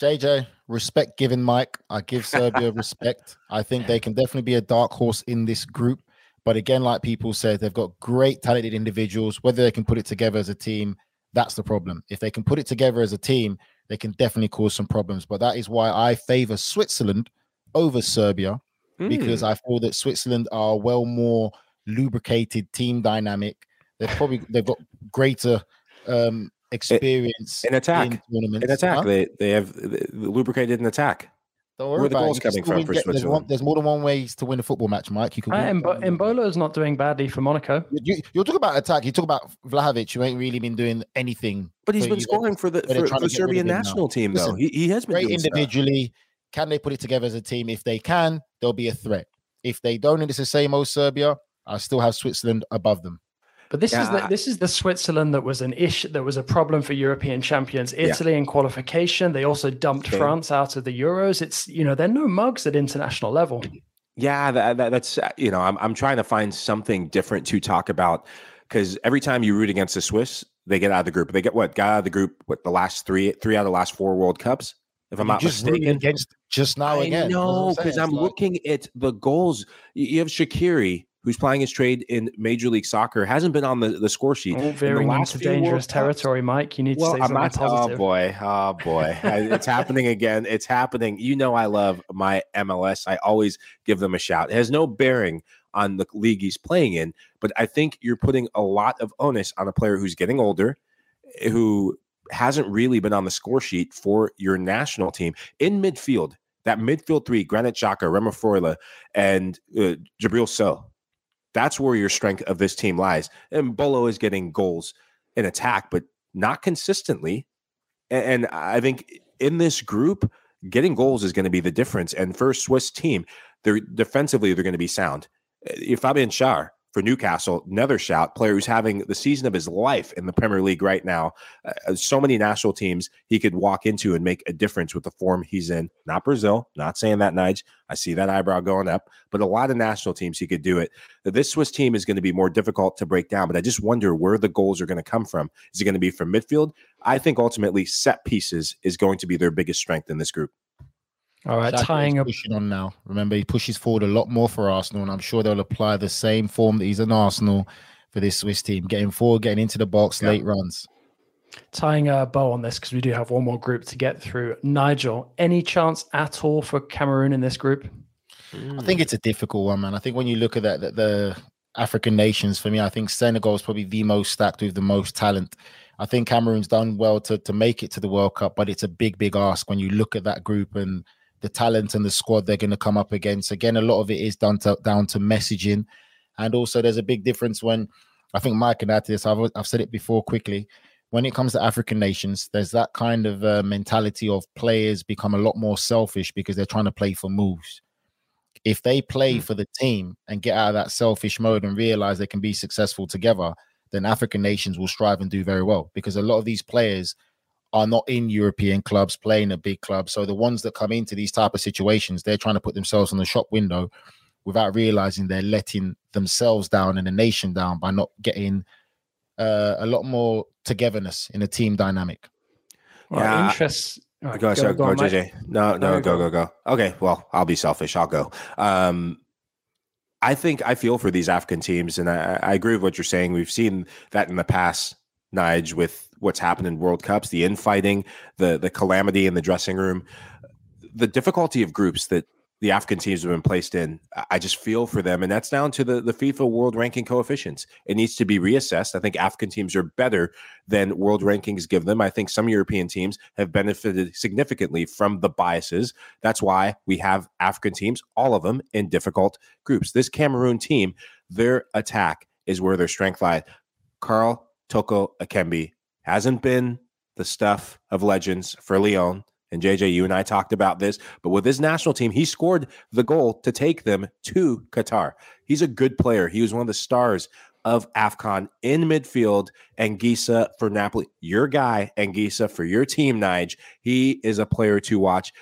JJ, respect given Mike. I give <laughs> Serbia respect. I think they can definitely be a dark horse in this group. But again, like people said, they've got great talented individuals. Whether they can put it together as a team, that's the problem. If they can put it together as a team, they can definitely cause some problems. But that is why I favor Switzerland over Serbia mm. because I feel that Switzerland are well more lubricated team dynamic. They've probably they've got greater um experience in attack. In, in attack, huh? they they have they lubricated an attack. Don't worry Where the goals coming from for get, Switzerland? There's, one, there's, more than one ways to win a football match, Mike. You can. Uh, Embolo is not doing badly for Monaco. You, you, are talking about attack. You talk about Vlahovic, who ain't really been doing anything. But he's been scoring for the for, for the Serbian national team, though. He, he has been great individually. Stuff. Can they put it together as a team? If they can, they'll be a threat. If they don't, and it's the same old Serbia, I still have Switzerland above them. But this yeah. is the this is the Switzerland that was an issue that was a problem for European champions. Italy yeah. in qualification, they also dumped okay. France out of the Euros. It's you know they're no mugs at international level. Yeah, that, that, that's uh, you know I'm I'm trying to find something different to talk about because every time you root against the Swiss, they get out of the group. They get what got out of the group? What the last three three out of the last four World Cups? If I'm not just mistaken, against just now I again. No, because I'm, I'm like... looking at the goals. You have Shaqiri who's playing his trade in Major League Soccer, hasn't been on the, the score sheet. Oh, veering into dangerous territory, Mike. You need well, to say I'm something not, positive. Oh boy, oh boy, <laughs> it's happening again. It's happening. You know, I love my MLS. I always give them a shout. It has no bearing on the league he's playing in, but I think you're putting a lot of onus on a player who's getting older, who hasn't really been on the score sheet for your national team in midfield. That midfield three, Granit Xhaka, Freuler, and uh, Djibril Sow that's where your strength of this team lies. Embolo is getting goals in attack, but not consistently. And, I think in this group, getting goals is going to be the difference. And for a Swiss team, they're defensively they're going to be sound. If Fabian Schär for Newcastle, another shout, player who's having the season of his life in the Premier League right now. Uh, so many national teams he could walk into and make a difference with the form he's in. Not Brazil, not saying that, Nige. I see that eyebrow going up, but a lot of national teams he could do it. This Swiss team is going to be more difficult to break down, but I just wonder where the goals are going to come from. Is it going to be from midfield? I think ultimately set pieces is going to be their biggest strength in this group. All right, tying up pushing on now. Remember, he pushes forward a lot more for Arsenal, and I'm sure they'll apply the same form that he's in Arsenal for this Swiss team, getting forward, getting into the box, yeah. late runs. Tying a bow on this because we do have one more group to get through. Nigel, any chance at all for Cameroon in this group? I think it's a difficult one, man. I think when you look at that, the, the African nations, for me, I think Senegal is probably the most stacked with the most talent. I think Cameroon's done well to to make it to the World Cup, but it's a big, big ask when you look at that group and the talent and the squad they're going to come up against. Again, a lot of it is down to down to messaging, and also there's a big difference when I think Mike can add to this. I've I've said it before quickly. When it comes to African nations, there's that kind of uh, mentality of players become a lot more selfish because they're trying to play for moves. If they play mm. for the team and get out of that selfish mode and realize they can be successful together, then African nations will strive and do very well because a lot of these players are not in European clubs playing a big club. So the ones that come into these type of situations, they're trying to put themselves on the shop window without realizing they're letting themselves down and the nation down by not getting uh, a lot more togetherness in a team dynamic. Yeah, interest. Right, go, go, sorry, go, go JJ. No, no, go, go, go. Okay, well, I'll be selfish. I'll go. Um, I think I feel for these African teams, and I, I agree with what you're saying. We've seen that in the past, Nige, with what's happened in World Cups, the infighting, the the calamity in the dressing room, the difficulty of groups that the African teams have been placed in. I just feel for them, and that's down to the the FIFA World Ranking coefficients. It needs to be reassessed. I think African teams are better than world rankings give them. I think some European teams have benefited significantly from the biases. That's why we have African teams, all of them, in difficult groups. This Cameroon team, their attack is where their strength lies. Karl, Toko Ekambi hasn't been the stuff of legends for Lyon. And JJ, you and I talked about this, but with his national team, he scored the goal to take them to Qatar. He's a good player. He was one of the stars of AFCON in midfield. Anguissa for Napoli, your guy, Anguissa for your team, Nige. He is a player to watch.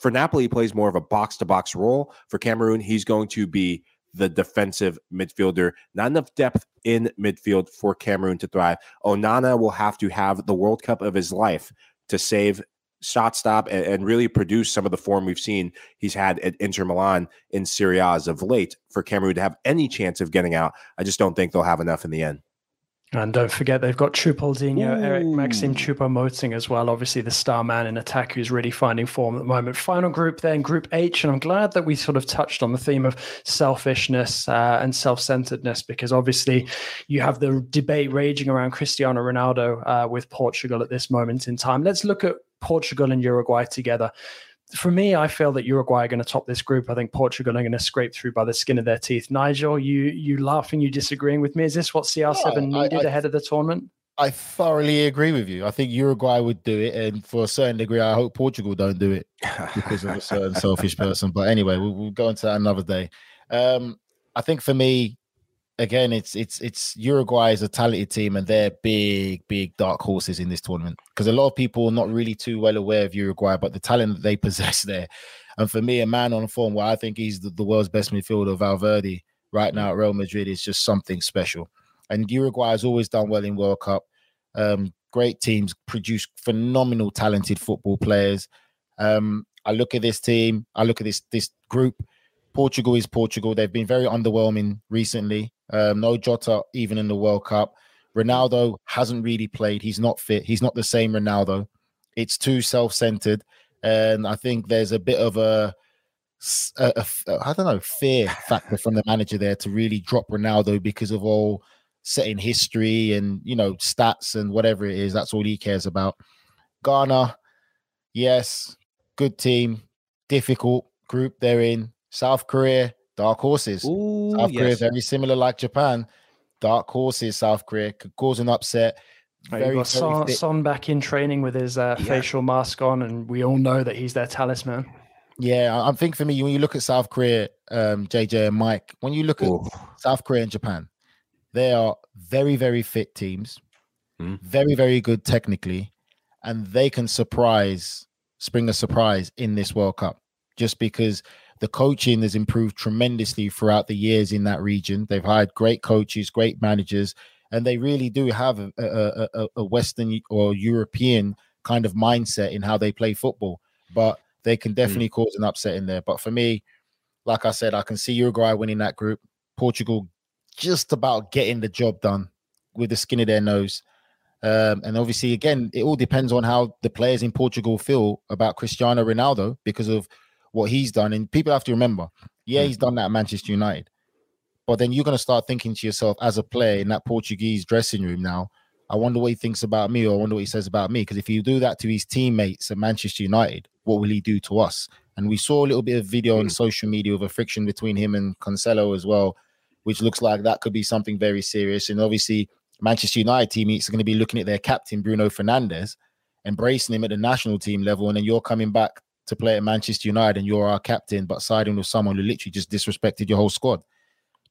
For Napoli, he plays more of a box to box role. For Cameroon, he's going to be the defensive midfielder. Not enough depth in midfield for Cameroon to thrive. Onana will have to have the World Cup of his life to save shot stop and, and, really produce some of the form we've seen he's had at Inter Milan in Serie A as of late for Cameroon to have any chance of getting out. I just don't think they'll have enough in the end. And don't forget, they've got Choupo-Moting, Eric Maxim Choupo-Moting as well. Obviously, the star man in attack who's really finding form at the moment. Final group then, Group H. And I'm glad that we sort of touched on the theme of selfishness uh, and self centeredness because obviously you have the debate raging around Cristiano Ronaldo uh, with Portugal at this moment in time. Let's look at Portugal and Uruguay together for me, I feel that Uruguay are going to top this group. I think Portugal are going to scrape through by the skin of their teeth. Nigel, you you laughing, you disagreeing with me? Is this what CR7 no, needed I, I, ahead of the tournament? I thoroughly agree with you. I think Uruguay would do it, and for a certain degree, I hope Portugal don't do it <laughs> because of a certain selfish person. But anyway, we'll, we'll go into that another day. Um, I think for me, again, it's it's it's Uruguay is a talented team, and they're big, big dark horses in this tournament. Because a lot of people are not really too well aware of Uruguay, but the talent that they <laughs> possess there. And for me, a man on form where I think he's the, the world's best midfielder, Valverde, right now at Real Madrid, is just something special. And Uruguay has always done well in World Cup. Um, great teams produce phenomenal, talented football players. Um, I look at this team. I look at this this group. Portugal is Portugal. They've been very underwhelming recently. Um, no Jota even in the World Cup. Ronaldo hasn't really played. He's not fit. He's not the same Ronaldo. It's too self-centered, and I think there's a bit of a, a, a I don't know fear factor from the manager there to really drop Ronaldo because of all setting history and you know stats and whatever it is. That's all he cares about. Ghana, yes, good team, difficult group they're in. South Korea, dark horses. Ooh, South yes. Korea, very similar like Japan. Dark horses, South Korea could cause an upset. Very, got Son, Son, back in training with his uh, yeah. facial mask on, and we all know that he's their talisman. Yeah, I think for me, when you look at South Korea, um, JJ and Mike, when you look at South Korea and Japan, they are very, very fit teams, mm. very, very good technically, and they can surprise, spring a surprise in this World Cup just because the coaching has improved tremendously throughout the years in that region. They've hired great coaches, great managers, and they really do have a, a, a, a Western or European kind of mindset in how they play football. But they can hmm. definitely mm. cause an upset in there. But for me, like I said, I can see Uruguay winning that group. Portugal just about getting the job done with the skin of their nose. Um, and obviously, again, it all depends on how the players in Portugal feel about Cristiano Ronaldo because of what he's done. And people have to remember, yeah, he's done that at Manchester United. But then you're going to start thinking to yourself as a player in that Portuguese dressing room now, I wonder what he thinks about me or I wonder what he says about me. Because if you do that to his teammates at Manchester United, what will he do to us? And we saw a little bit of video on hmm. social media of a friction between him and Cancelo as well, which looks like that could be something very serious. And obviously, Manchester United teammates are going to be looking at their captain, Bruno Fernandes, embracing him at the national team level. And then you're coming back to play at Manchester United and you're our captain, but siding with someone who literally just disrespected your whole squad.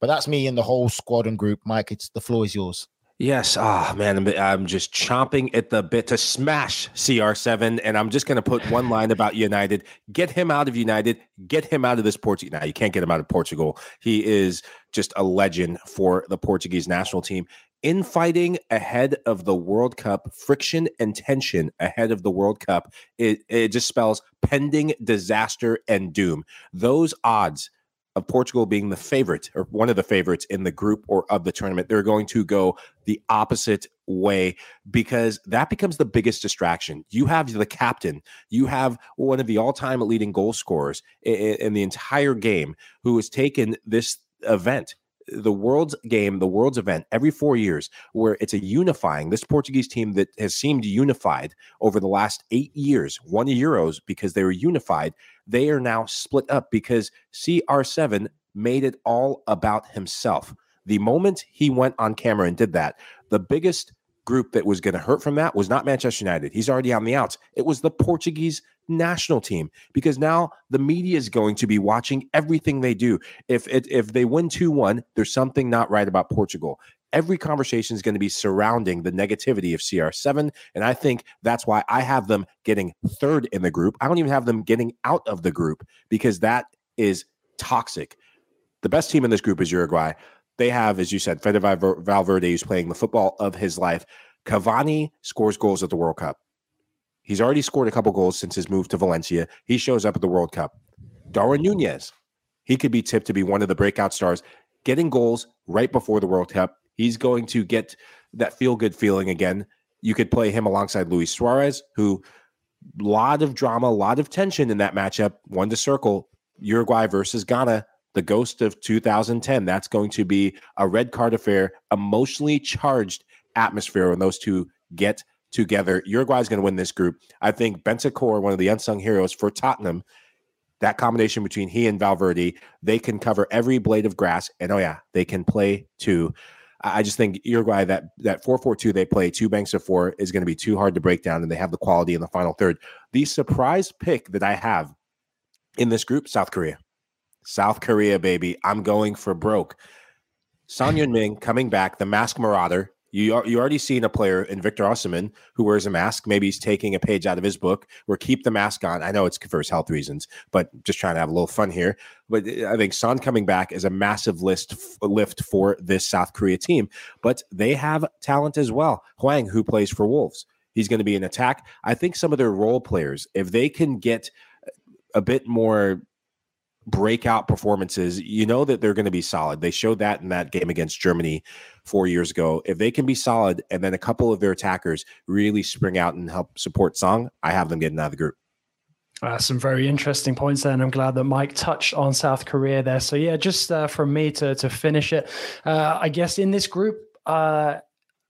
But that's me and the whole squad and group. Mike, it's the floor is yours. Yes. Ah, oh, man, I'm, just chomping at the bit to smash CR7. And I'm just going to put one line about United get him out of United, get him out of this Portugal. Now, you can't get him out of Portugal. He is just a legend for the Portuguese national team infighting ahead of the World Cup, friction and tension ahead of the World Cup, it, it just spells pending disaster and doom. Those odds of Portugal being the favorite or one of the favorites in the group or of the tournament, they're going to go the opposite way because that becomes the biggest distraction. You have the captain, you have one of the all time leading goal scorers in, in the entire game who has taken this event the world's game, the world's event every four years, where it's a unifying. This Portuguese team that has seemed unified over the last eight years, won Euros because they were unified. They are now split up because CR7 made it all about himself. The moment he went on camera and did that, the biggest group that was going to hurt from that was not Manchester United. He's already on the outs. It was the Portuguese national team because now the media is going to be watching everything they do. If if they win 2-1, there's something not right about Portugal. Every conversation is going to be surrounding the negativity of CR7 and I think that's why I have them getting third in the group. I don't even have them getting out of the group because that is toxic. The best team in this group is Uruguay. They have, as you said, Fede Valverde is playing the football of his life. Cavani scores goals at the World Cup. He's already scored a couple goals since his move to Valencia. He shows up at the World Cup. Darwin Nunez, he could be tipped to be one of the breakout stars, getting goals right before the World Cup. He's going to get that feel good feeling again. You could play him alongside Luis Suarez, who a lot of drama, a lot of tension in that matchup. One to circle Uruguay versus Ghana, the ghost of 2010. That's going to be a red card affair, emotionally charged atmosphere when those two get together. Uruguay is going to win this group. I think Bentancur, one of the unsung heroes for Tottenham, that combination between he and Valverde, they can cover every blade of grass. And oh, yeah, they can play too. I just think Uruguay that that four four two they play two banks of four is going to be too hard to break down, and they have the quality in the final third. The surprise pick that I have in this group, South Korea. South Korea, baby. I'm going for broke. Son <laughs> Heung-min coming back, the mask marauder. You you already seen a player in Victor Osimhen who wears a mask. Maybe he's taking a page out of his book. Or keep the mask on. I know it's for his health reasons, but just trying to have a little fun here. But eh, I think Son coming back is a massive list lift for this South Korea team. But they have talent as well. Hwang, who plays for Wolves, he's going to be an attack. I think some of their role players, if they can get eh, a bit more breakout performances, you know that they're going to be solid. They showed that in that game against Germany four years ago. If they can be solid and then a couple of their attackers really spring out and help support Song, I have them getting out of the group. Uh, some very interesting points there, and I'm glad that Mike touched on South Korea there. So yeah, just uh, from me to to finish it, uh, I guess in this group, uh,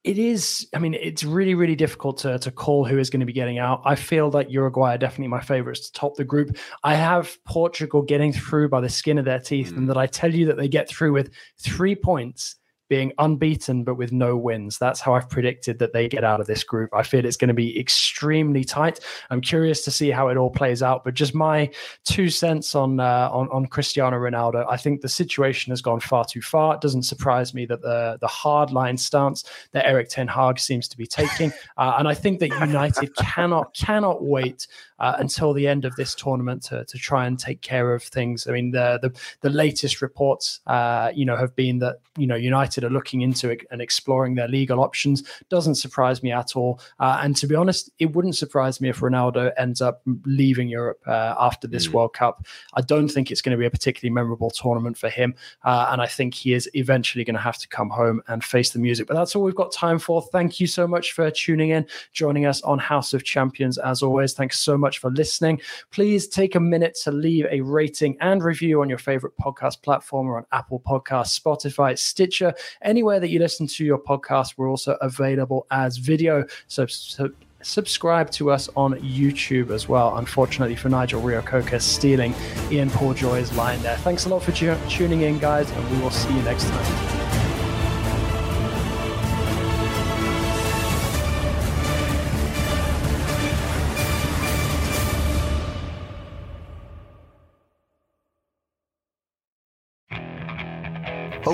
it is i mean it's really really difficult to, to call who is going to be getting out i feel that uruguay are definitely my favorites to top the group i have portugal getting through by the skin of their teeth mm. and that i tell you that they get through with three points being unbeaten but with no wins. That's how I've predicted that they get out of this group. I feel it's going to be extremely tight. I'm curious to see how it all plays out, but just my two cents on uh, on, on Cristiano Ronaldo. I think the situation has gone far too far. It doesn't surprise me that the the hard line stance that Erik Ten Hag seems to be taking, uh, and I think that United cannot cannot wait uh, until the end of this tournament to, to try and take care of things. I mean, the the, the latest reports, uh, you know, have been that you know United are looking into it and exploring their legal options. Doesn't surprise me at all. Uh, and to be honest, it wouldn't surprise me if Ronaldo ends up leaving Europe uh, after this mm. World Cup. I don't think it's going to be a particularly memorable tournament for him, uh, and I think he is eventually going to have to come home and face the music. But that's all we've got time for. Thank you so much for tuning in, joining us on House of Champions. As always, thanks so much much for listening. Please take a minute to leave a rating and review on your favorite podcast platform or on Apple Podcasts, Spotify, Stitcher, anywhere that you listen to your podcast. We're also available as video. So, so subscribe to us on YouTube as well. Unfortunately for Nigel Reo-Coker stealing Ian Paul Joy's line there. Thanks a lot for tu- tuning in, guys, and we will see you next time.